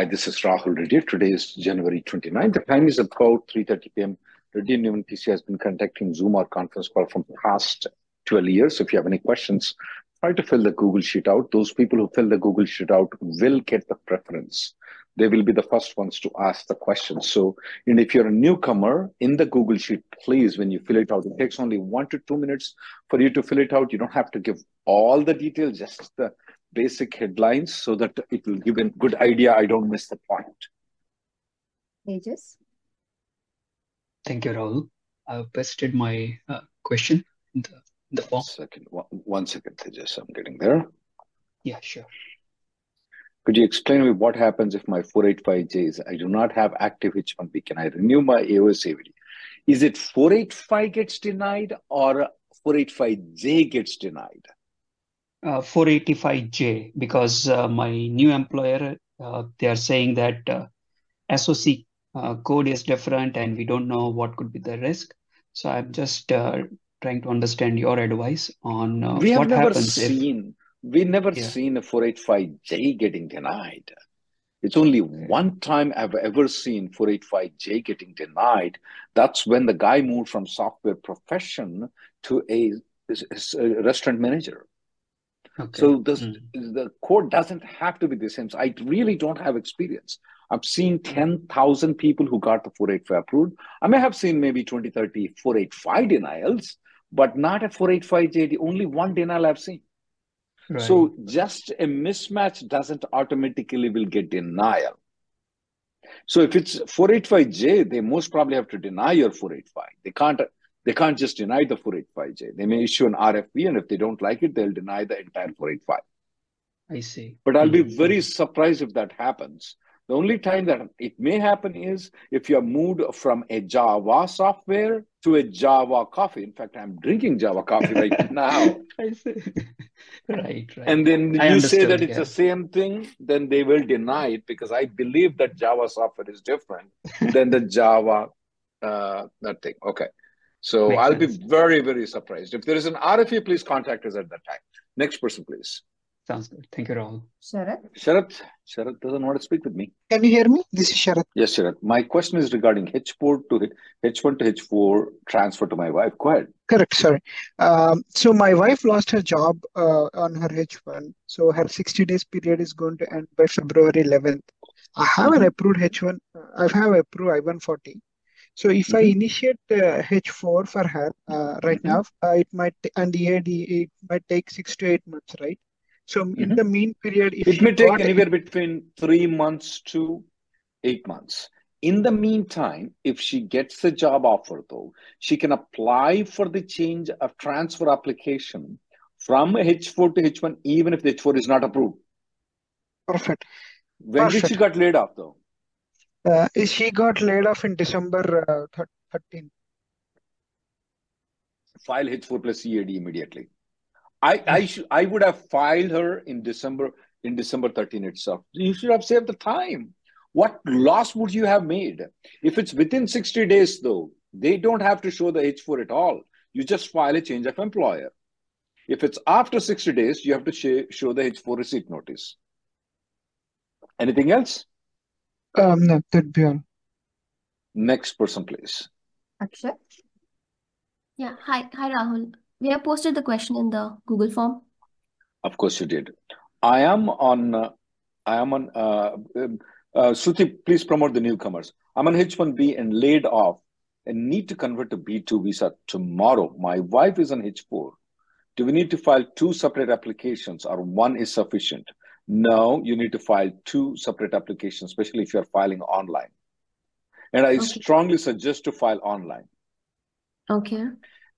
Hi, this is Rahul Reddy. Today is January 29th. The time is about 3.30 p.m. Reddy Neumann PC has been conducting Zoom or conference call from past 12 years. If you have any questions, try to fill the Google Sheet out. Those people who fill the Google Sheet out will get the preference. They will be the first ones to ask the questions. So, and if you're a newcomer in the Google Sheet, please, when you fill it out, it takes only one to two minutes for you to fill it out. You don't have to give all the details, just the basic headlines so that it will give a good idea. I don't miss the point. Aegis. Thank you, Rahul. I've pasted my uh, question in the, in the form. Second, one, one second, Tejas. I'm getting there. Yeah, sure. Could you explain me what happens if my 485J is I do not have active H1B? Can I renew my AOS AVD? Is it 485 gets denied or 485J gets denied? Uh, 485J because uh, my new employer uh, they are saying that uh, SOC uh, code is different and we don't know what could be the risk. So I'm just uh, trying to understand your advice on we have never happens if seen we never yeah. seen a 485J getting denied. It's only one time I've ever seen 485J getting denied. That's when the guy moved from software profession to a, a restaurant manager. Okay. So this, Mm. the code doesn't have to be the same. So I really don't have experience. I've seen 10,000 people who got the 485 approved. I may have seen maybe 20, 30 485 denials, but not a 485J. Only one denial I've seen. Right. So just a mismatch doesn't automatically will get denial. So if it's 485J, they most probably have to deny your 485. They can't they can't just deny the 485J. They may issue an RFE, and if they don't like it, they'll deny the entire 485. I see. But I'll be Mhm. very surprised if that happens. The only time that it may happen is if you're moved from a Java software to a Java coffee. In fact, I'm drinking Java coffee right now. I see. Right, right. And then I you say that it's yeah. the same thing, then they will deny it because I believe that Java software is different than the Java uh, that thing. Okay. So Makes I'll be very, very surprised. If there is an RFE, please contact us at that time. Next person, please. Sounds good. Thank you, Rahul. Sharat. Sharat. Sharat doesn't want to speak with me. Can you hear me? This is Sharat. Yes, Sharat. My question is regarding H4 to H1 to H4 transfer to my wife. Go ahead. Correct, sorry. Um, so my wife lost her job uh, on her H1. So her 60 days period is going to end by February 11th. I have an approved H1. uh, I have approved I-140. So if I Mhm. initiate uh, H4 for her uh, right Mhm. now, uh, it might and EAD it might take six to eight months, right? So in Mhm. the mean period, It may take anywhere between three months to eight months. In the meantime, if she gets the job offer, though, she can apply for the change of transfer application from H4 to H1, even if the H4 is not approved. perfect, When did she perfect. got laid off, though? Uh, she got laid off in December uh, thir- 13th. File H4 plus EAD immediately. I I should I would have filed her in December in December 13 itself. You should have saved the time. What loss would you have made? If it's within 60 days, though, they don't have to show the H4 at all. You just file a change of employer. If it's after 60 days, you have to sh- show the H4 receipt notice. Anything else? Um, no, that'd be all. Next person, please. Akshay. Yeah, hi, hi Rahul. We have posted the question in the Google form. Of course, you did. I am on. Uh, I am on. Uh, um, Uh, Suti, please promote the newcomers. I'm on H1B and laid off and need to convert to B2 visa tomorrow. My wife is on H4. Do we need to file two separate applications or one is sufficient? No, you need to file two separate applications, especially if you're filing online. And I Okay. strongly suggest to file online. Okay.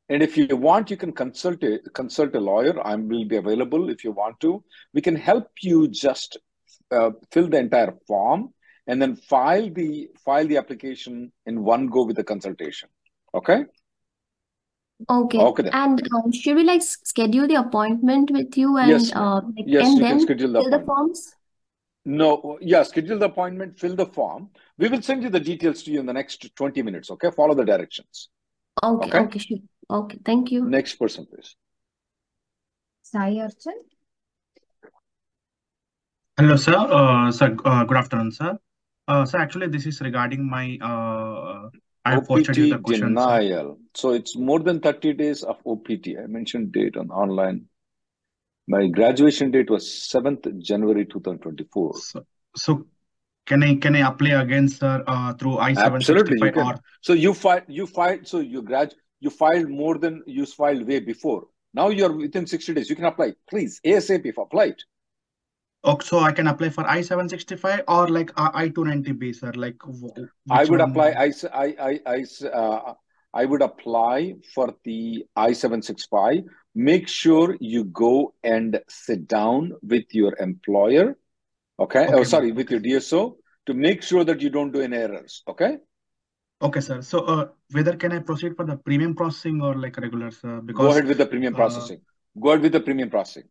And if you want, you can consult a consult a lawyer. I will be available if you want to. We can help you just uh, fill the entire form and then file the file the application in one go with the consultation. Okay. Okay. Okay then. And uh, should we like s- schedule the appointment with you and Yes, ma'am. uh, like, Yes, and you can then schedule the fill the appointment. forms? No, yeah, schedule the appointment, fill the form. We will send you the details to you in the next 20 minutes. Okay. Follow the directions. Okay. Okay. Okay. Sure. Okay. Thank you. Next person, please. Sai Archan. Hello, sir. Uh, sir, uh, good afternoon, sir. Uh, so actually, this is regarding my. Uh, I have posted you the OPT question, sir. denial. So it's more than 30 days of OPT. I mentioned date on online. My graduation date was 7th January 2024. So, so can I can I apply again, sir, uh, through Absolutely, I-765 can. or So you filed, you filed, so you grad, you filed more than you filed way before. Now you're within 60 days. You can apply. Please, ASAP, apply it. oh, so I can apply for I-765 or like uh, I-290B, sir? Like I would one? apply. I uh, I would apply for the I-765. Make sure you go and sit down with your employer. Okay. Oh, sorry, with your DSO to make sure that you don't do any errors. Okay. okay, sir. So uh, whether can I proceed for the premium processing or like regular, sir? Go ahead with the premium uh, processing. Go ahead with the premium processing.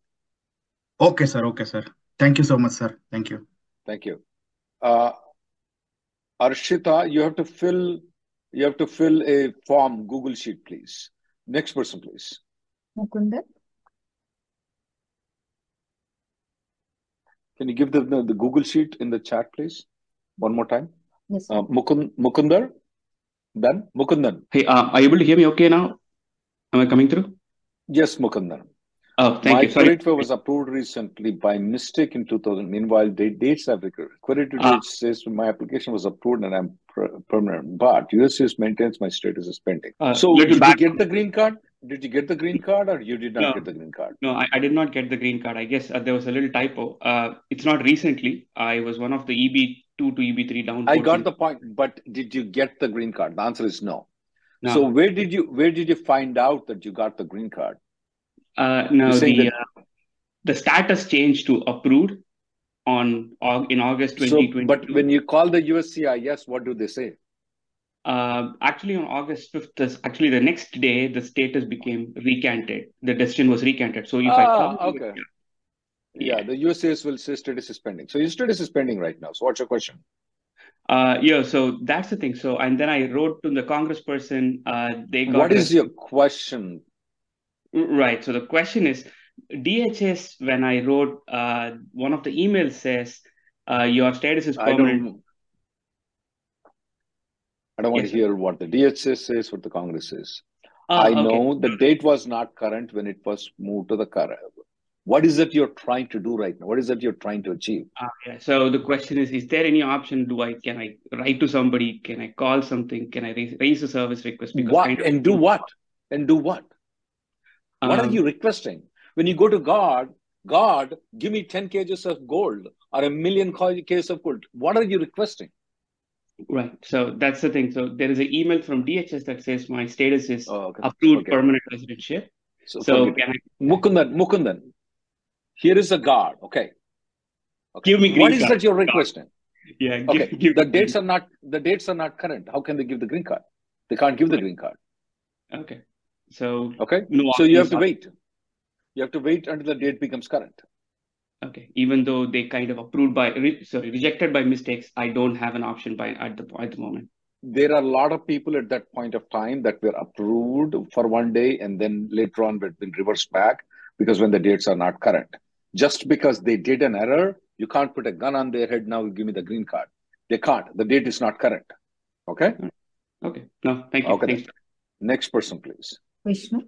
okay, sir. Okay, sir. Thank you so much, sir. Thank you. Thank you. Uh, Arshita, you have to fill, you have to fill a form, Google Sheet, please. Next person, please. Mukundar. Can you give the, the, the Google Sheet in the chat, please? One more time. Yes, sir. Uh, Mukund, Mukundar? Ben? Mukundan. Hey, uh, are you able to hear me okay now? Am I coming through? Yes, Mukundan. Oh, thank My you. Credit waiver was approved recently by mistake in 2000. Meanwhile, the dates have recurred. Credit to Ah, date says my application was approved and I'm per- permanent, but USCIS maintains my status is pending. uh, So, did you back. get the green card? Did you get the green card or you did not No, get the green card? no, I, I did not get the green card. I guess uh, there was a little typo. Uh, it's not recently. I was one of the EB2 to EB3 down I got the point, but did you get the green card? The answer is no. no. So where did you where did you find out that you got the green card? Uh, no, the uh, the status changed to approved on in August so, but when you call the USCIS, what do they say? Uh, actually, on August 5th, actually the next day, the status became recanted. The decision was recanted. So if I Ah, call, okay. yeah, Yeah, the USCIS will say status is pending. So your status is pending right now. So what's your question? Uh, yeah, so that's the thing. So, and then I wrote to the congressperson, uh, they got What a your question? Right. So the question is, DHS, when I wrote, uh, one of the emails says, uh, your status is I permanent. don't I don't want Yes, to sir. hear what the DHS says, what the Congress says. Ah, I okay. know the date was not current when it was moved to the current. What is it you're trying to do right now? What is it you're trying to achieve? Ah. So the question is, is there any option? Do I, can I write to somebody? Can I call something? Can I raise, raise a service request? Because What and do what? And do what? What are um, you requesting? When you go to God, God, give me 10 kgs of gold or a million kgs of gold. What are you requesting? right. So that's the thing. So there is an email from DHS that says my status is Oh, okay. approved Okay. permanent residentship. So So can I Mukundan, Mukundan, here is a God. Okay. Okay. give me What is card? that you're God. requesting? Yeah, give, Okay. give The me green dates are not the dates are not current. How can they give the green card? They can't give the green card. Okay. So Okay. no So you have to wait. You have to wait until the date becomes current. Okay. Even though they kind of approved by, re, sorry, rejected by mistakes, I don't have an option by at the at the moment. There are a lot of people at that point of time that were approved for one day and then later on have been reversed back because when the dates are not current. Just because they did an error, you can't put a gun on their head now, give me the green card. They can't. The date is not current. Okay. Okay. No, thank you. Okay. Thanks. Next person, please. Vishnu.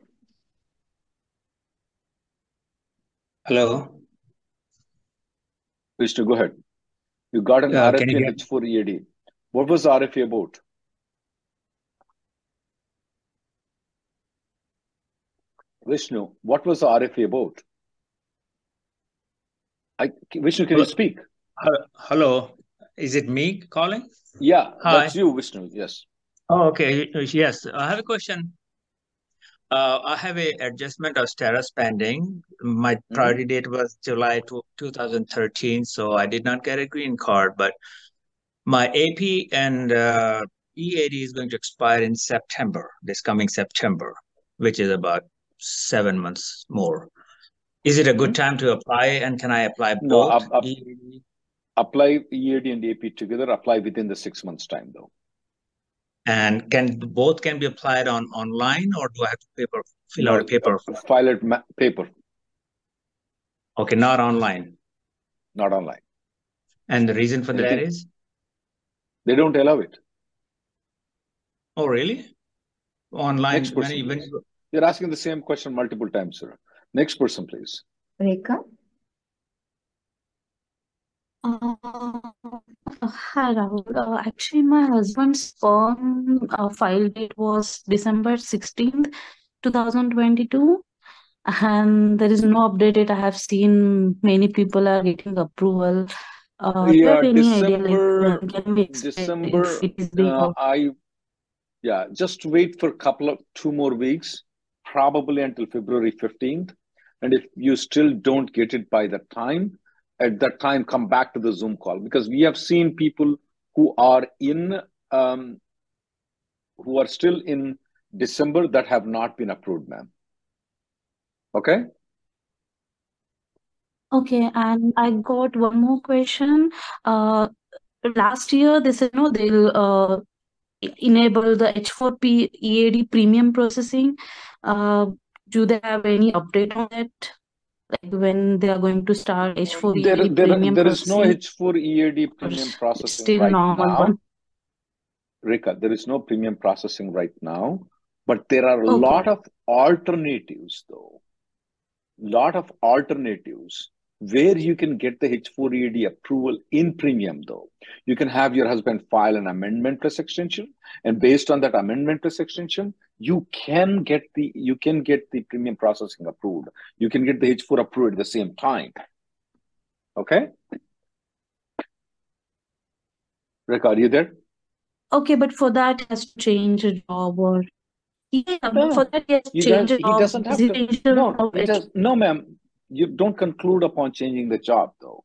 Hello. Vishnu, go ahead. You got an Uh, can RFE you and? H4 EAD. What was the RFE about? Vishnu, what was the RFE about? I, Vishnu, can you speak? Hello, is it me calling? Yeah, Hi. that's you, Vishnu. Yes. Oh, okay. Yes, I have a question. Uh, I have a adjustment of status pending. My Mhm. priority date was July to 2013, so I did not get a green card. But my AP and uh, EAD is going to expire in September, this coming September, which is about seven months more. Is it a good time to apply, and can I apply No, both up, up, EAD? apply EAD and AP together, apply within the six months time though. And can both can be applied on online, or do I have to paper fill out a paper? file it ma- paper, Okay, not online. not online. And the reason for that Anything, is? they don't allow it. Oh, really? Online, Next person, you, when please. you, You're asking the same question multiple times, sir. Next person, please. Rekha, Uh, hi Rahul. Uh, actually, my husband's perm uh, file date was December 16th, 2022, and there is no update yet. I have seen many people are getting approval. Uh, Yeah, have idea, like December, when can we expect December, if it is being uh. I, yeah, just wait for a couple of two more weeks, probably until February 15th. And if you still don't get it by that time, at that time, come back to the Zoom call because we have seen people who are in, um, who are still in December that have not been approved, ma'am. Okay? Okay, and I got one more question. Uh, last year they said no, they'll uh, enable the H4P EAD premium processing. Uh, do they have any update on that? Like when they are going to start H4 There, EAD there, premium there is no processing, H4 EAD premium processing still right normal now. one? Rika, there is no premium processing right now, but there are a Okay. lot of alternatives, though. Lot of alternatives where you can get the H4EAD approval in premium, though. You can have your husband file an amendment plus extension, and based on that amendment plus extension, you can get the you can get the premium processing approved. You can get the H4 approved at the same time. Okay, Rick, are you there? Okay, but for that has to change a job or yeah, No, for that he has to change guys, a he job. doesn't have to. No, of he H does. No, ma'am. You don't conclude upon changing the job, though.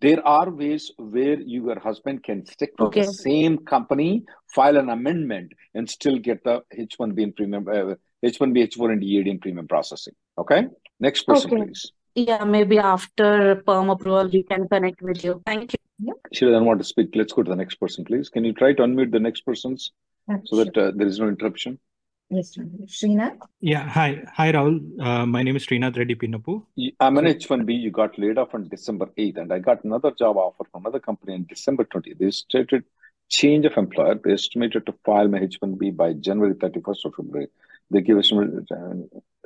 There are ways where your husband can stick with the same company, file an amendment, and still get the H1B in premium, uh, H1B, H4, and EAD in premium processing. Okay. Next person, Okay. please. Yeah, maybe after perm approval we can connect with you. Thank you. Yep, She doesn't want to speak. Let's go to the next person, please. Can you try to unmute the next persons uh, so sure. that uh, there is no interruption? Yes, Rahul. Srinath, Yeah, hi. Hi, Rahul. Uh, my name is Srinath Reddy Pinnapu. I'm an H1B. You got laid off on December 8th, and I got another job offer from another company on December 20th. They stated change of employer. They estimated to file my H1B by January 31st of February. They give us uh,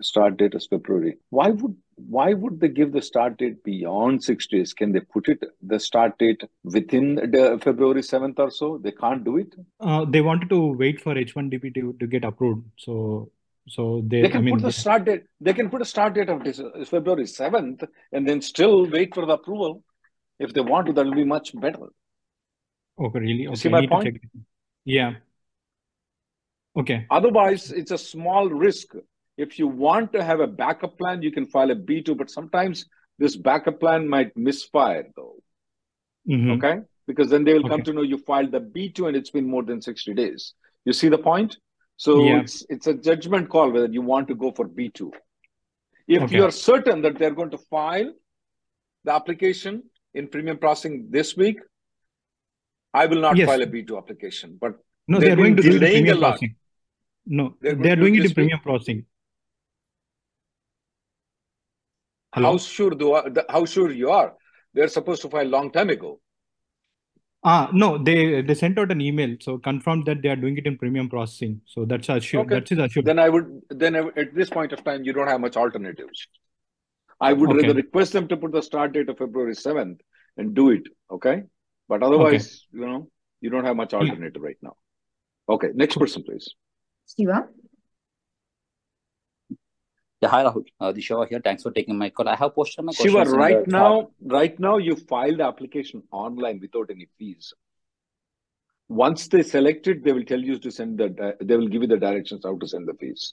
start date as February. Why would why would they give the start date beyond six days? Can they put it the start date within the February 7th or so? They can't do it. uh, they wanted to wait for H1DP to, to get approved. So, so They they, I can mean, put the start date. They can put a start date of this, uh, February 7th, and then still wait for the approval. If they want to, that will be much better. okay, really? You see Okay, my point? Yeah. Okay. Otherwise, it's a small risk. If you want to have a backup plan, you can file a B2, but sometimes this backup plan might misfire though. Mm-hmm. Okay? Because then they will come to know you filed the B2 and it's been more than 60 days. You see the point? So Yeah. it's it's a judgment call whether you want to go for B2. If Okay. you are certain that they're going to file the application in premium processing this week, I will not Yes. file a B2 application. But No, they they've are going to do premium processing. No, They're they going are to do it doing it in premium processing. How sure do I, how sure you are? They're supposed to file long time ago. Ah, no, they they sent out an email, so confirmed that they are doing it in premium processing. So that's assured. Okay. That is assured. Then I would then at this point of time you don't have much alternatives. I would Okay. rather request them to put the start date of February 7th and do it. Okay. But otherwise, okay. you know, you don't have much alternative yeah. right now. Okay, next person, please. Shiva. Yeah, hi Rahul. Uh, the show here. Thanks for taking my call. I have posted my Shiva, right now, right now you filed the application online without any fees. Once they select it, they will tell you to send the. They will give you the directions how to send the fees.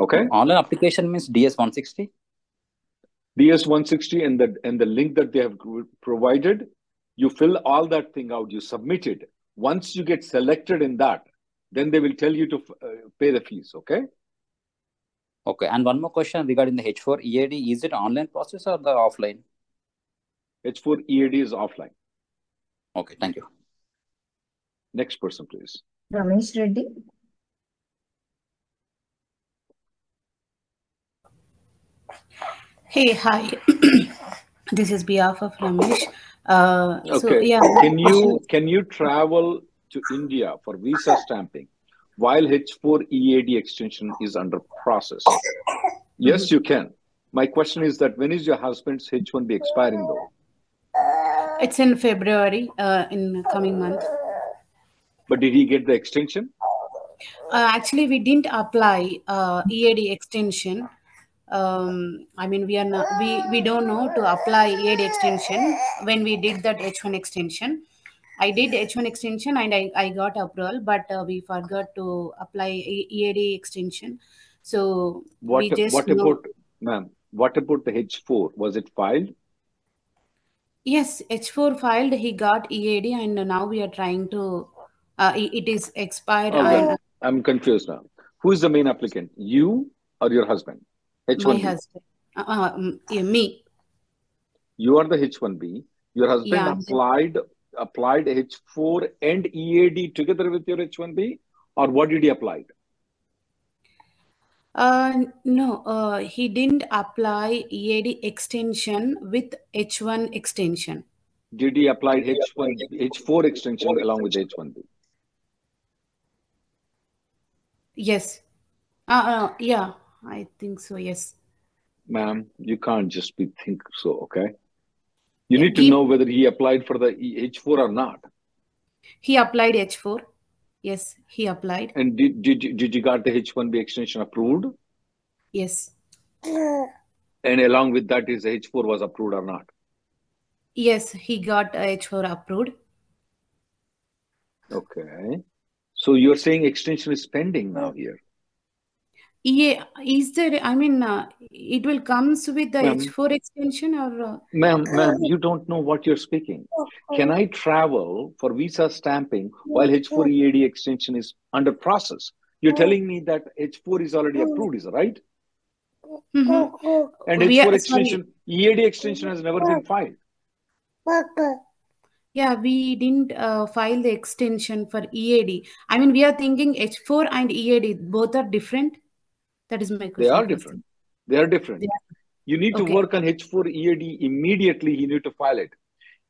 Okay. Online application means DS one sixty. DS one sixty and the and the link that they have provided, you fill all that thing out. You submit it. Once you get selected in that, then they will tell you to uh, pay the fees. Okay. Okay. And one more question regarding the H4 EAD. Is it online process or the offline? H4 EAD is offline. Okay. Thank you. Next person, please. Ramesh Reddy. Hey, hi. this is behalf of Ramesh. Uh, okay. So, yeah. Can you can you travel to India for visa stamping while H4 EAD extension is under process? Yes, you can. My question is that when is your husband's H1B expiring though? It's in February, uh, in coming month. But did he get the extension? Uh, actually, we didn't apply uh, EAD extension. Um, I mean, we are not, we we don't know to apply EAD extension when we did that H1 extension. I did H1 extension and I, I got approval, but uh, we forgot to apply EAD extension. So what, we just what know... about, ma'am, what about the H4? Was it filed? Yes, H4 filed, he got EAD and now we are trying to, uh, it is expired. Okay. And... I'm confused now. Who is the main applicant? You or your husband? H1B? My husband. Uh, uh, yeah, me. You are the H1B. Your husband yeah, applied applied H4 and EAD together with your H1B, or what did he apply? Uh, no, uh, he didn't apply EAD extension with H1 extension. Did he apply H1 H4 extension along with H1B? Yes. Uh, uh, yeah, I think so. Yes. Ma'am, you can't just be think so. Okay. You need to he, know whether he applied for the H4 or not. He applied H4. Yes, he applied. And did, did, did you got the H1B extension approved? Yes. And along with that, his H4 was approved or not? Yes, he got H4 approved. Okay. So you're saying extension is pending now here? Yeah, is there, I mean, uh, it will comes with the H4 extension or? Uh... Ma'am, ma'am, you don't know what you're speaking. Can I travel for visa stamping while H4 EAD extension is under process? You're telling me that H4 is already approved, is that right? Mm-hmm. And H4 are, extension, sorry. EAD extension has never been filed. Yeah, we didn't uh, file the extension for EAD. I mean, we are thinking H4 and EAD, both are different. That is my question. They are different. They are different. Yeah. You need to work on H4 EAD immediately. He need to file it.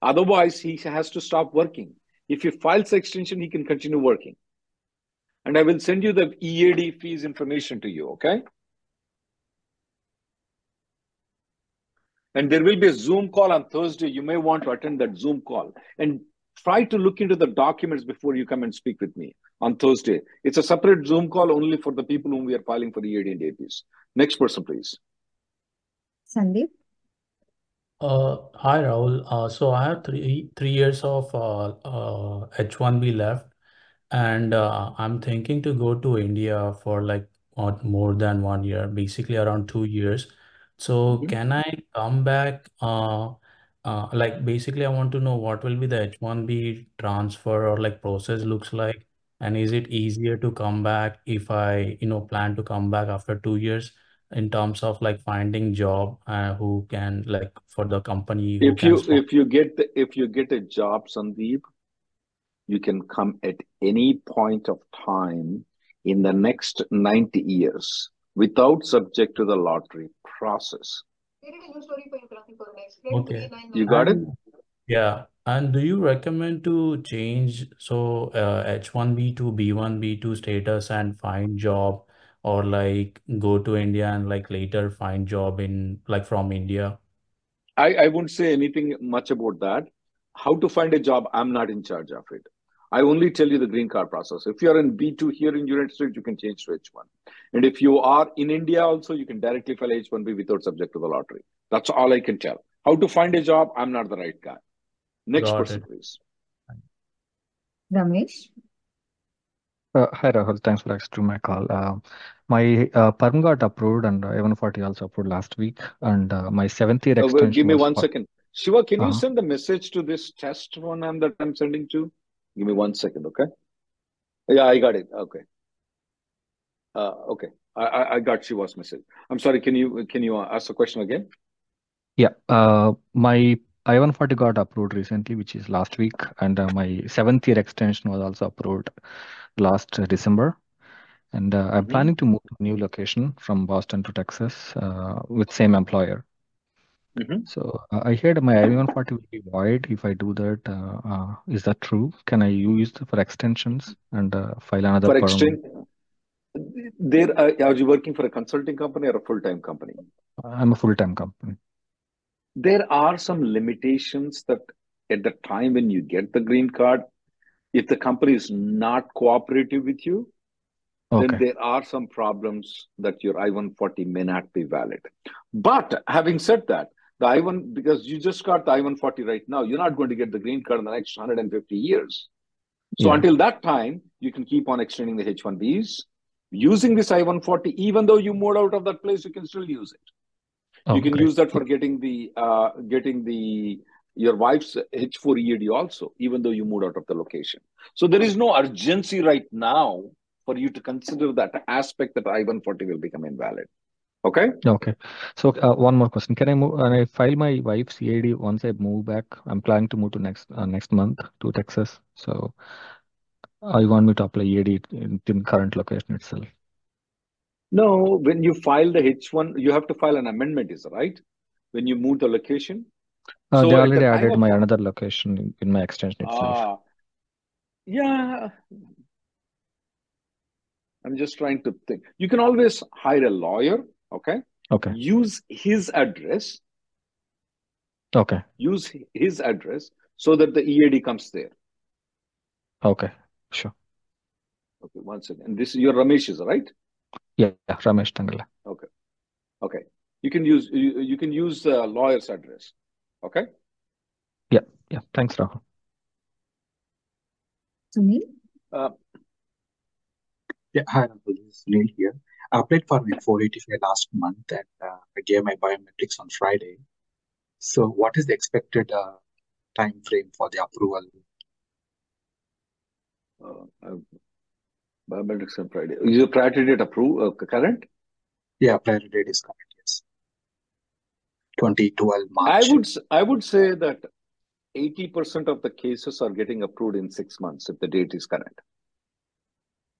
Otherwise, he has to stop working. If he files extension, he can continue working. And I will send you the EAD fees information to you, okay? And there will be a Zoom call on Thursday. You may want to attend that Zoom call. And try to look into the documents before you come and speak with me on Thursday. It's a separate Zoom call only for the people whom we are filing for the EAD and APs. Next person, please. Sandeep. Uh, hi, Rahul. Uh, so I have three three years of uh, uh, H1B left, and uh, I'm thinking to go to India for like not more than one year, basically around two years. So mm -hmm. can I come back uh, like basically, I want to know what will be the H1B transfer or like process looks like, and is it easier to come back if I, you know, plan to come back after two years in terms of like finding job uh, who can like for the company who If can you sponsor. if you get the, if you get a job, Sandeep, you can come at any point of time in the next 90 years without subject to the lottery process. Okay. You got it? Yeah. And do you recommend to change so uh, H1B to B1, B2 status and find job or like go to India and like later find job in like from India? I, I won't say anything much about that. how to find a job, I'm not in charge of it. I only tell you the green card process. If you're in B2 here in United States, you can change to H1. And if you are in India also, you can directly file H1B without subject to the lottery. That's all I can tell. How to find a job, I'm not the right guy. Next Got person, it. please. Ramesh. Uh, hi Rahul, thanks for accepting my call. Uh, my uh, perm got approved and uh, I-140 also approved last week, and uh, my seventh year well, extension give me was one for, second. Shiva, can you uh, send the message to this test one I'm, that I'm sending to? Give me one second, okay? Yeah, I got it. Okay. Uh, okay. I, I, got Shiva's message. I'm sorry. Can you can you uh, ask the question again? yeah. Uh, my I-140 got approved recently, which is last week, and uh, my seventh year extension was also approved last December. And uh, I'm Mhm. planning to move to a new location from Boston to Texas uh, with same employer. Mhm. So uh, I heard my I-140 will be void if I do that. Uh, uh, is that true? Can I use it for extensions and uh, file another For extent, there uh, are you working for a consulting company or a full-time company? I'm a full-time company. There are some limitations that at the time when you get the green card, if the company is not cooperative with you, then there are some problems that your I-140 may not be valid. But having said that, the I-1, because you just got the I-140 right now, you're not going to get the green card in the next 150 years. So Yeah. until that time, you can keep on extending the H-1Bs. Using this I-140, even though you moved out of that place, you can still use it. Oh, You can great. use that for getting the uh, getting the your wife's H4 EAD also, even though you moved out of the location. So there is no urgency right now for you to consider that aspect that I-140 will become invalid. Okay? Okay. So uh, one more question. Can I move, when I file my wife's EAD once I move back? I'm planning to move to next uh, next month to Texas. So I want me to apply EAD in, in current location itself? No, when you file the H1, you have to file an amendment, is right? When you move the location. Uh, they So at the already time added of my another location in, in my extension itself. ah, yeah, I'm just trying to think. You can always hire a lawyer, okay? Okay. Use his address, Okay. use his address so that the EAD comes there. Okay. Sure. Okay, one second. And this is your Ramesh's, right? Yeah. yeah. Ramesh Tangala. Okay. Okay. You can use you, you can use the lawyer's address. Okay? Yeah. Yeah. Thanks, Rahul. Sunil. Uh, yeah, hi, Rahul. This is Sunil here. I applied for my 485 last month and uh, I gave my biometrics on Friday. So, what is the expected uh, time frame for the approval? Uh, biometrics on Friday. Is your priority date approved uh, current? Yeah, priority date is current, Yes, 2012 March. I would I would say that 80% of the cases are getting approved in six months if the date is current.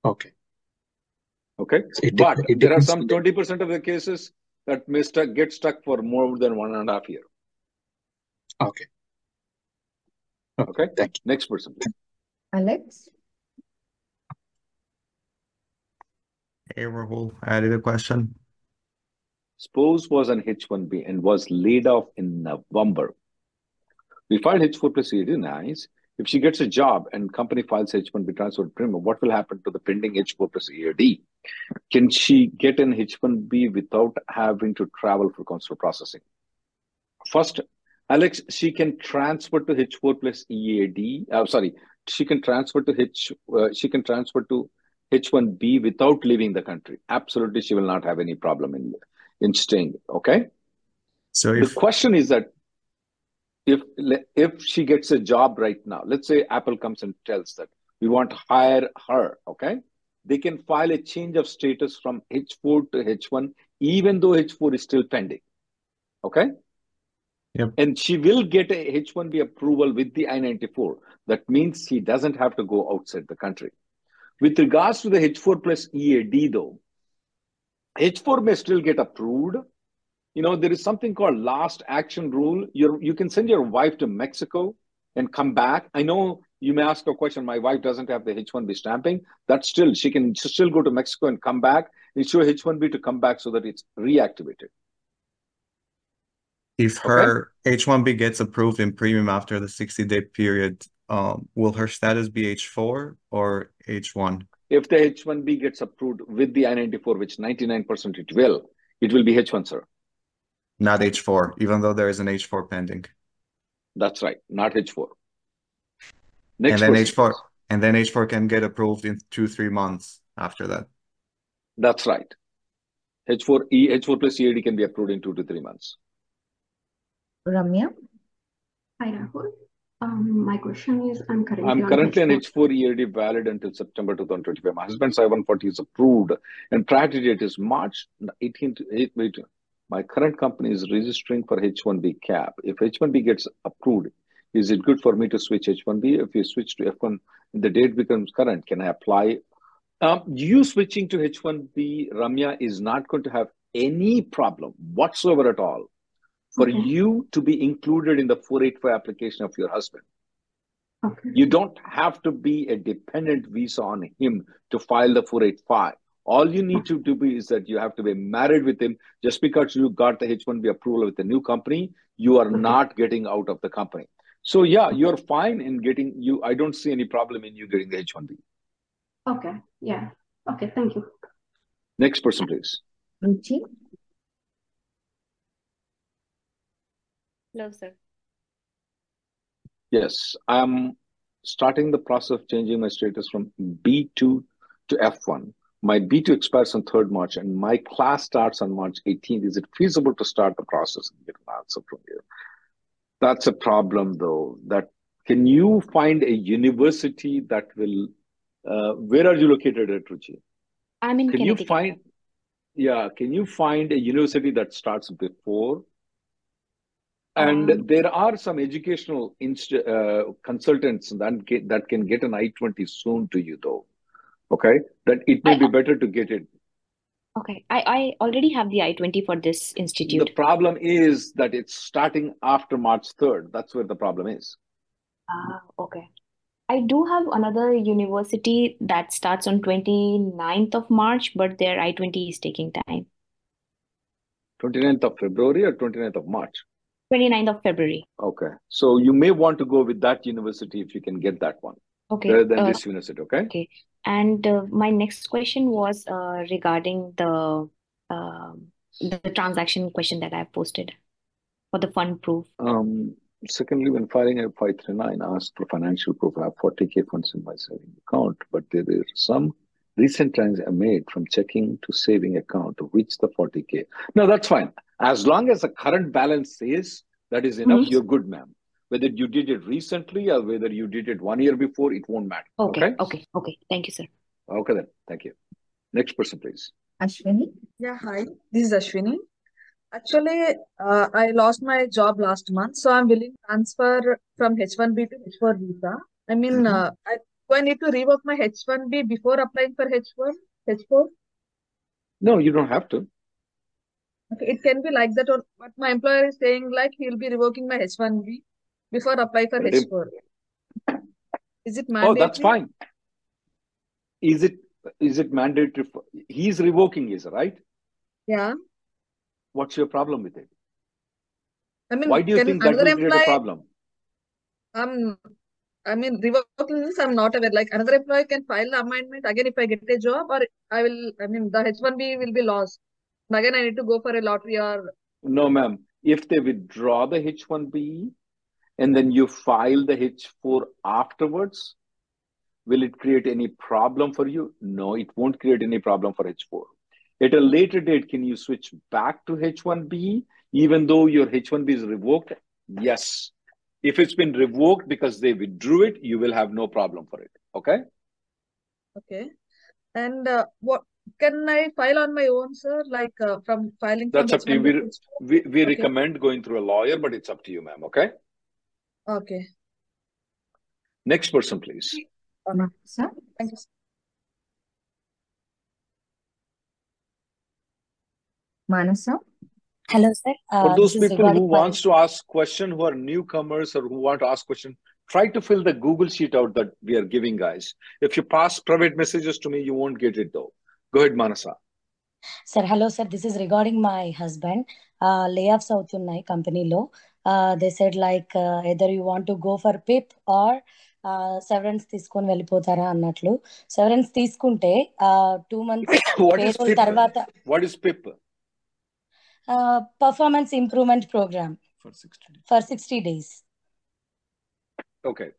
Okay. Okay. It, But dep- it there are some 20% of the cases that may stuck, get stuck for more than one and a half year. Okay. Okay. Okay. Thank you. Next person, please. Alex. Hey, Rahul, I had a question. Spouse was an H1B and was laid off in November. We filed H4 plus EAD, nice. If she gets a job and company files H1B transfer premium, what will happen to the pending H4 plus EAD? Can she get an H1B without having to travel for consular processing? First, Alex, she can transfer to H4 plus EAD. Uh, sorry, she can transfer to H. Uh, she can transfer to H1B without leaving the country. Absolutely, she will not have any problem in in staying. Okay. So The question is that if if she gets a job right now, let's say Apple comes and tells that we want to hire her, okay, they can file a change of status from H4 to H1, even though H4 is still pending. Okay. Yep. And she will get a H1B approval with the I-94. That means she doesn't have to go outside the country. With regards to the H4 plus EAD, though, H4 may still get approved. You know, there is something called last action rule. you you can send your wife to Mexico and come back. I know you may ask a question. My wife doesn't have the H1B stamping. That's still, she can still go to Mexico and come back show H1B to come back so that it's reactivated. If her H-1B gets approved in premium after the 60-day period, um, will her status be H-4 or H-1? If the H-1B gets approved with the I-94, which 99% it will, it will be H-1, sir. Not H-4, even though there is an H-4 pending. That's right, not H-4. And then H-4 and then H-4 can get approved in two, three months after that. That's right. H-4, E, H-4 plus EAD can be approved in two to three months. Ramya? Hi, Rahul. Um, my question is, I'm currently I'm currently on H4. H-4 EAD valid until September 2025. My husband's I-140 is approved and priority date is March 18th. eight- wait, My current company is registering for H-1B cap. If H-1B gets approved, is it good for me to switch H-1B? If you switch to F-1, the date becomes current, can I apply? Um, you switching to H-1B, Ramya, is not going to have any problem whatsoever at all for Okay. you to be included in the 485 application of your husband. Okay. You don't have to be a dependent visa on him to file the 485. All you need to do is that you have to be married with him. Just because you got the H1B approval with the new company, you are not getting out of the company. So yeah, you're fine in getting you. I don't see any problem in you getting the H1B. Okay. Yeah. Okay. Thank you. Next person, please. Ruchi? Hello, sir. Yes, I'm starting the process of changing my status from B2 to F1. My B2 expires on 3rd March and my class starts on March 18th. Is it feasible to start the process and get an answer from you? That's a problem though. That can you find a university that will uh, where are you located at Ruchi? I'm in Can you find yeah, can you find a university that starts before and Um, there are some educational inst uh, consultants that get, that can get an I-20 soon to you though. Okay, that it may I be better to get it. Okay. I I already have the I-20 for this institute. The problem is that it's starting after March 3rd. That's where the problem is. Ah, okay. I do have another university that starts on 29th of March, but their I-20 is taking time. 29th of February or 29th of March. 29th of February. Okay, so you may want to go with that university if you can get that one Okay. rather than Uh, this university. Okay. okay. And uh, my next question was uh, regarding the um the transaction question that I posted for the fund proof. Um, secondly, when filing a 539, ask for financial proof. I have 40K funds in my saving account, but there is some recent trends I made from checking to saving account to reach the 40K. No, that's fine. As long as the current balance says that is enough, Mhm. you're good, ma'am. Whether you did it recently or whether you did it one year before, it won't matter. Okay, Okay? okay, okay. Thank you, sir. Okay, then. Thank you. Next person, please. Ashwini? Yeah, hi. This is Ashwini. Actually, uh, I lost my job last month, so I'm willing to transfer from H1B to H4 visa. I mean, Mhm. uh, I, do I need to revoke my H1B before applying for H1, H4? No, you don't have to. Okay, it can be like that, or but my employer is saying like he'll be revoking my H1B before apply for But if- H4. Is it mandatory? Oh, that's fine. Is it is it mandatory? For, he's revoking his, right? Yeah. What's your problem with it? I mean, Why do you think that will create a problem? um, I mean, revoking this, I'm not aware. Like another employee can file the amendment again if I get a job, or I will, I mean, the H1B will be lost. And again, I need to go for a lottery or, No, ma'am. If they withdraw the H1B and then you file the H4 afterwards, will it create any problem for you? No, it won't create any problem for H4. At a later date, can you switch back to H1B even though your H1B is revoked? Yes. If it's been revoked because they withdrew it, you will have no problem for it. Okay? okay. And uh, what can I file on my own, sir? Like uh, from filing from That's up to you. H1B We, to H4? we, we Okay. recommend going through a lawyer, but it's up to you, ma'am. Okay? Okay. Next person, please. Manasa? Thank you. Manasa? Hello, sir. For Uh, those this is people who regarding my wants to ask question, who are newcomers or who want to ask question, try to fill the Google sheet out that we are giving, guys. If you pass private messages to me, you won't get it though. Go ahead, Manasa. sir. Hello, sir. This is regarding my husband. లే offs అవుతున్నాయి కంపెనీలో they said like either you want to go for పిప్ are severance తీసుకొని వెళ్ళిపోతారా అన్నట్లు severance తీసుకుంటే two months What is payroll PIP? తర్వాత What is PIP? Performance improvement programme For 60 days. For sixty days Okay.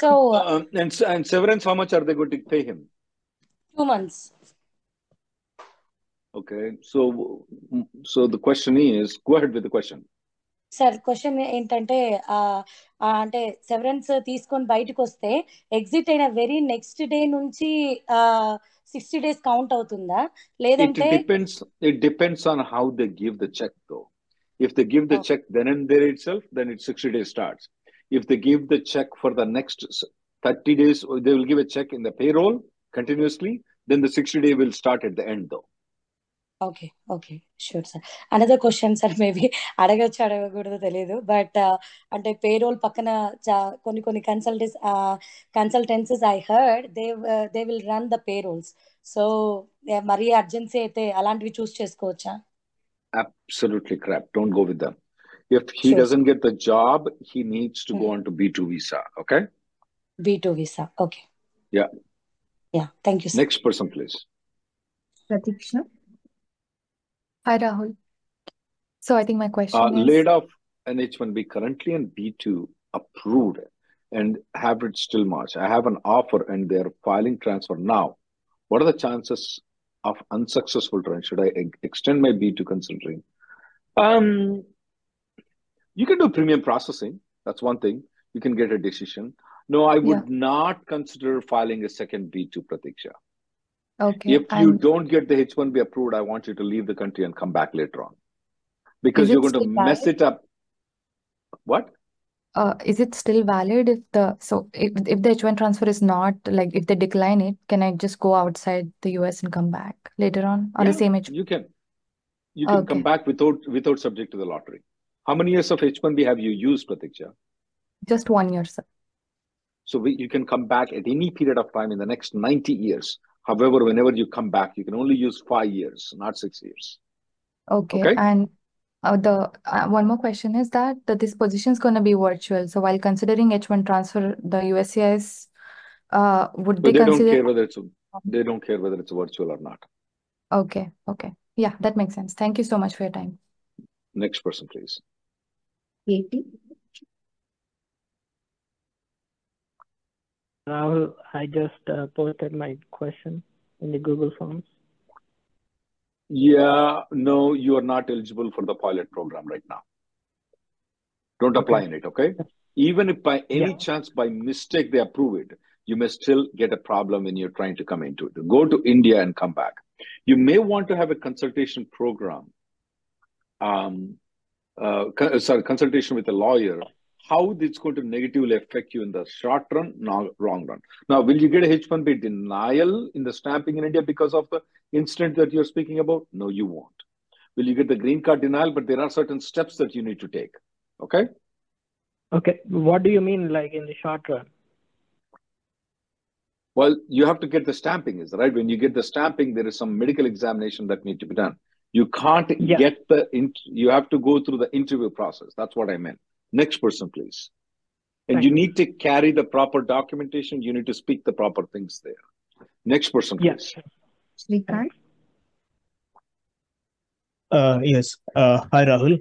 So Um, and, and severance, how much are they going to pay him? Okay, so so the question is, go ahead with the question. Sir question ఏంటంటే అంటే severance తీసుకొని బయటకు వస్తే exit అయిన very next day నుంచి sixty days count అవుతుందా? లేదంటే depends it depends on how they give the cheque though if they give the cheque then and there itself then it sixty days starts if they give the cheque for the next thirty days they will give a cheque in the payroll continuously then the sixty day will start at the end though okay okay sure sir another question sir maybe అడగచ్చు అడగకూడదు తెలియదు but అంటే payroll పక్కన కొన్ని కొన్ని consultants consultancies I heard they they will run the payrolls so మరీ urgency అయితే అలాంటివి చూస్ చేసుకోవచ్చా? Absolutely crap don't go with them if he doesn't get the job he needs to go on to B two visa okay B two visa okay yeah yeah thank you next person please Pratiksha Hi, Rahul. So I think my question Uh, is laid off an H1B currently and B2 approved and have it still March. I have an offer and they're filing transfer now. What are the chances of unsuccessful transfer? Should I extend my B2 considering? Um, you can do premium processing. That's one thing. You can get a decision. No, I would not consider filing a second B2 Pratiksha. Okay. If you And don't get the H1B approved, I want you to leave the country and come back later on because you're going to still mess it up. What? Uh, is it still valid if the so if if the H1 transfer is not like if they decline it, can I just go outside the US and come back later on on the same H? you can. You can come back without without subject to the lottery. How many years of H1B have you used, Pratiksha? Just one year, sir. So we, you can come back at any period of time in the next 90 years. However, whenever you come back, you can only use five years, not six years. Okay. Okay? And uh, the uh, one more question is that, that this position is going to be virtual. So while considering H1 transfer, the USCIS, uh, would But they they don't care whether it's they don't care whether it's virtual or not. Okay. Okay. Yeah, that makes sense. Thank you so much for your time. Next person, please. Katie Rahul, I just uh, posted my question in the Google Forms. Yeah, no, you are not eligible for the pilot program right now. Don't apply Okay. in it, okay? Even if by any Yeah. chance, by mistake, they approve it, you may still get a problem when you're trying to come into it. Go to India and come back. You may want to have a consultation program, um, uh, co- sorry, consultation with a lawyer, how it's going to negatively affect you in the short run, no, long run. Now, will you get a H1B denial in the stamping in India because of the incident that you're speaking about? No, you won't. Will you get the green card denial? But there are certain steps that you need to take. Okay. Okay, what do you mean, like in the short run? Well, you have to get the stamping, is right. When you get the stamping, there is some medical examination that need to be done. You can't Yeah. get the. In, you have to go through the interview process. That's what I meant. Next person, please. And you need to carry the proper documentation. You need to speak the proper things there. Next person, please. Yes. Uh, yes. Uh, hi, Rahul.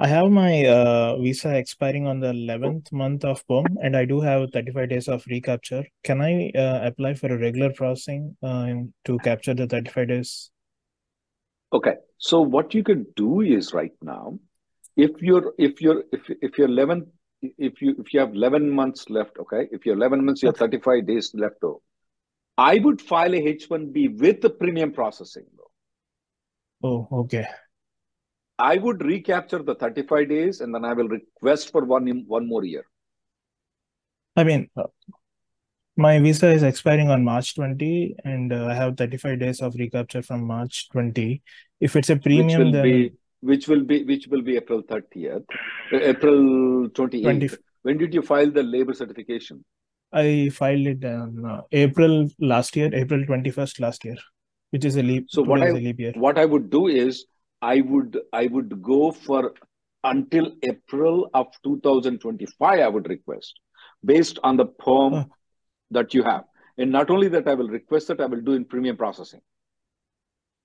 I have my uh, visa expiring on the 11th month of PERM and I do have 35 days of recapture. Can I uh, apply for a regular processing uh, to capture the 35 days? Okay. So, what you can do is right now, if you're if you're if if you're 11 if you if you have 11 months left, okay, if you're 11 months, you have 35 days left though. I would file a H1B with the premium processing though. Oh, okay. I would recapture the 35 days and then I will request for one one more year. I mean, uh, my visa is expiring on March 20, and uh, I have 35 days of recapture from March 20. If it's a premium, then be which will be which will be April 30th, uh, April 28th. 20, When did you file the labor certification? I filed it on uh, April last year, April 21st last year, which is a leap. So what I leap year. what I would do is I would I would go for until April of 2025. I would request based on the perm that you have, and not only that, I will request that I will do in premium processing.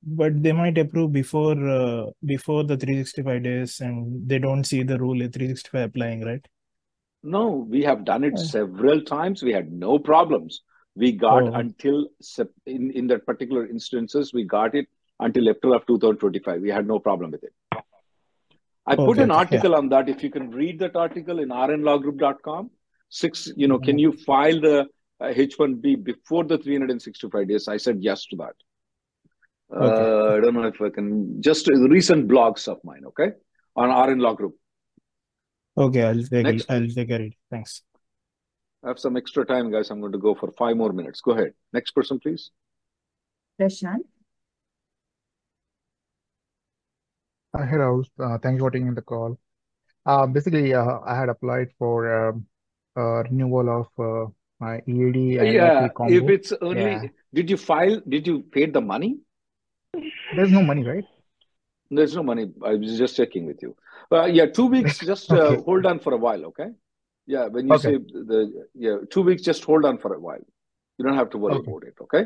But they might approve before uh, before the 365 days, and they don't see the rule at 365 applying, right? No, we have done it several times. We had no problems. We got oh, until in in that particular instances, we got it until April of 2025. We had no problem with it. I put an okay, yeah. article on that. If you can read that article in rnlawgroup.com, six, you know, can Mhm. you file the uh, H1B before the 365 days? I said yes to that. Okay, Uh, I don't know if I can just recent blogs of mine, okay, on RN Law Group. okay, I'll take a, Next, I'll take a read. Thanks. I have some extra time, guys. I'm going to go for five more minutes. Go ahead. Next person, please. Prashant. Uh, Hey Rahul, uh, thank you for taking the call. Uh, basically, uh, I had applied for um, uh, renewal of uh, my EAD and Yeah, IP if combo. it's Yeah, only, did you file, did you pay the money? There's no money, right? There's no money. I was just checking with you. Uh, yeah, two weeks, just uh, Okay, hold on for a while, okay? Yeah, when you okay, say the, yeah, two weeks, just hold on for a while. You don't have to worry okay, about it, okay?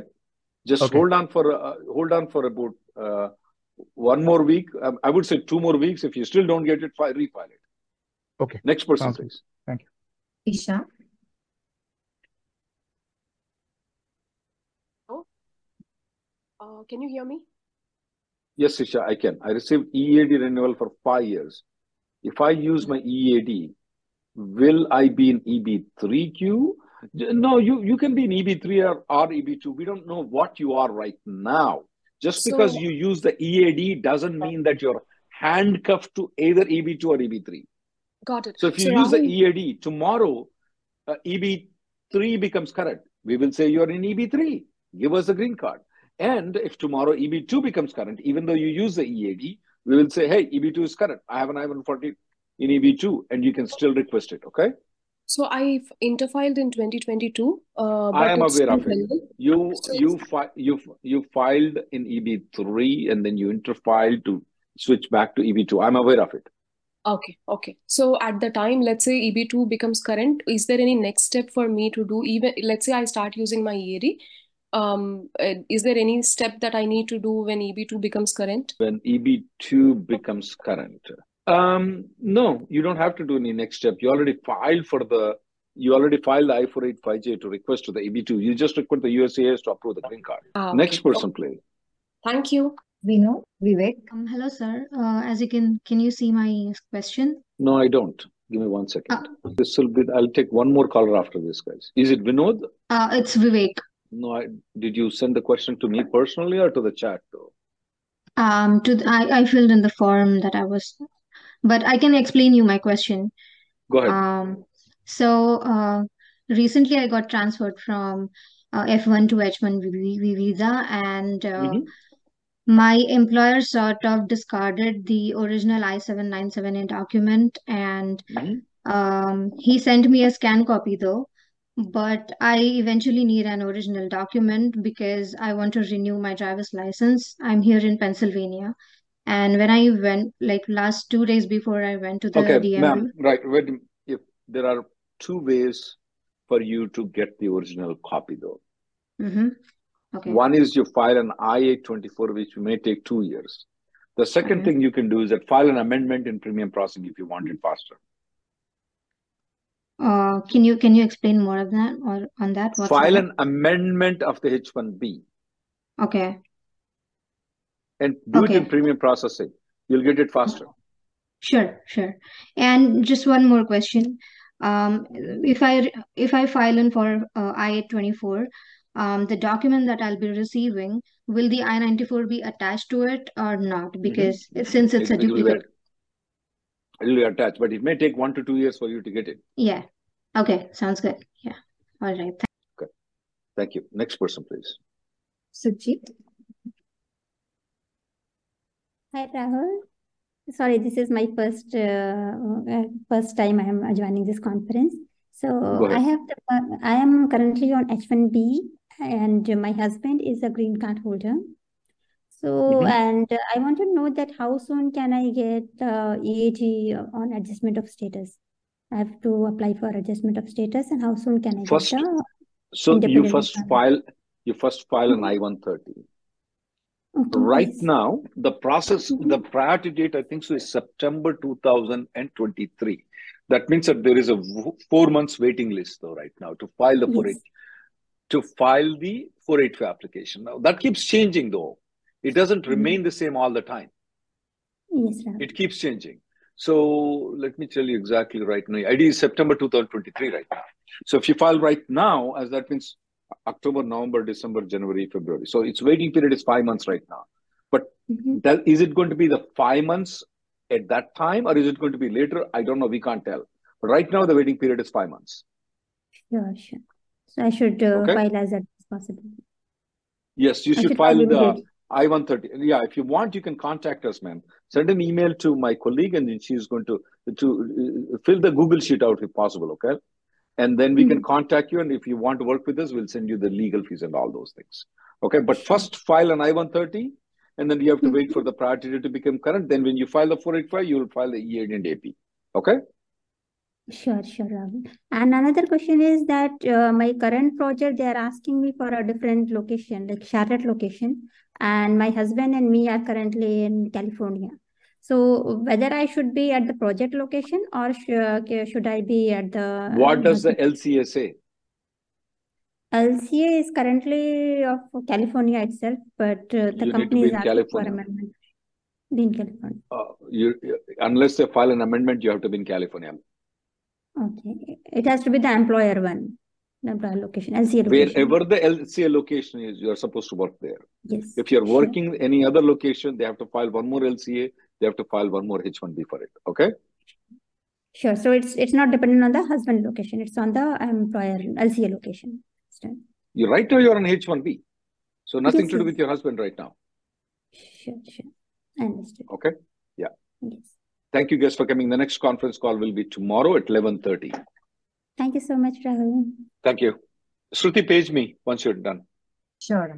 Just okay, hold on for, uh, hold on for about uh, one more week. Um, I would say two more weeks. If you still don't get it, file, refile it. okay. Next person, Sounds good. please. Thank you. Isha. Oh, uh, can you hear me? Yes, Isha, I can. I received EAD renewal for five years. If I use my EAD, will I be in EB3 queue? No, you, you can be in EB3 or, or EB2. We don't know what you are right now. Just because you use the EAD doesn't mean that you're handcuffed to either EB2 or EB3. got it. So if So you use the EAD tomorrow, uh, EB3 becomes current. We will say you're in EB3. Give us the green card. And if tomorrow EB2 becomes current, even though you use the EAD, we will say, hey, EB2 is current. I have an I-140 in EB2, and you can still request it. Okay? so I interfiled in 2022, uh, I am aware of it. You you fi- you you filed in EB3 and then you interfiled to switch back to EB2. I'm aware of it. Okay, okay. So at the time, let's say EB2 becomes current, is there any next step for me to do? Even let's say I start using my EAD, um, uh, is there any step that I need to do when EB2 becomes current? when EB2 becomes current. Um, no, you don't have to do any next step. You already filed for the, you already filed the I-485J to request to the EB2. You just request the USCIS to approve the green card. Ah, Next okay. person, please. Thank you. We know. Vivek. Um, hello, sir. Uh, as you can, can you see my question? No, I don't. Give me one second. Uh. This will be, I'll take one more caller after this, guys. Is it Vinod? uh, it's Vivek. No, I, did you send the question to me personally or to the chat though? Um, to th- I, I filled in the form that I was, but I can explain you my question. Go ahead. Um, so uh, recently I got transferred from uh, F1 to H1B visa, and uh, Mhm. my employer sort of discarded the original I-797A document, and Mhm. um, he sent me a scan copy though. But I eventually need an original document because I want to renew my driver's license. I'm here in Pennsylvania. And when I went, like last two days before I went to the Okay, DMV, ma'am, right. Wait, if there are two ways for you to get the original copy though. hmm Okay. One is you file an I-824, which may take two years. The second Okay. thing you can do is that file an amendment in premium processing if you want it faster. Uh, can you can you explain more of that or on that? What's File that? an amendment of the H1B Okay. and do it in premium processing. You'll get it faster. Sure, sure. And just one more question. Um, if I if I file in for uh, I-824, um, the document that I'll be receiving, will the I-94 be attached to it or not? Mhm. Because it, since it's It, a it will be, duplicate. It will be attached, but it may take one to two years for you to get it. Yeah. Okay, sounds good. Yeah. All right. Okay. Thank you. Next person, please. Sujit. Hi, Rahul. Sorry, this is my first uh, uh, first time I am joining this conference. So I have the, uh, I am currently on H1B, and my husband is a green card holder. So, Mhm. and uh, I want to know that how soon can I get uh, on adjustment of status? I have to apply for adjustment of status, and how soon can I get First, the so you first file you first file an Mhm. I-130. Okay, Right yes. now, the process, Mhm. the priority date, I think so, is September 2023. That means that there is a four months waiting list though right now to file the 48 Yes. to file the 485 application. Now that keeps changing though. It doesn't Mhm. remain the same all the time. Yes. It keeps changing. So let me tell you exactly right now. ID is September 2023 right now. So if you file right now, as that means October, November, December, January, February. So its waiting period is five months right now. But Mhm. that is it going to be the five months at that time, or is it going to be later? I don't know. We can't tell. But right now, the waiting period is five months. Sure, sure. So I should uh, Okay. file as early as possible. Yes, you should should file the. I-130. Yeah, if you want, you can contact us, ma'am. Send an email to my colleague, and then she's going to to uh, fill the Google sheet out if possible. Okay, and then we can Mhm. contact you, and if you want to work with us, we'll send you the legal fees and all those things. Okay, but first file an I-130, and then you have to wait for the priority date to become current. Then when you file the 485, you will file the EAD and AP. Okay. Sure, sure, Rahul. And another question is that uh, my current project, they are asking me for a different location, like Charlotte location, and my husband and me are currently in California. So whether I should be at the project location or sh should I be at the What does the? LCA say? LCA is currently of California itself, but uh, the You company is in asking for California. amendment. Be in California. Uh, you, unless they file an amendment, you have to be in California. Okay. It has to be the employer one, the employer location, LCA location. Wherever the LCA location is, you are supposed to work there. Yes, If you're sure. working any other location, they have to file one more LCA. They have to file one more H1B for it. Okay. Sure. So it's it's not dependent on the husband location. It's on the employer LCA location. Understand? You right now you're on H1B, so nothing Yes, to do yes. with your husband right now. Sure, sure. I understood. Okay. Yeah. Yes. Thank you guys for coming. The next conference call will be tomorrow at 11:30. Thank you so much, Rahul. Thank you. Shruti, page me once you're done. Sure.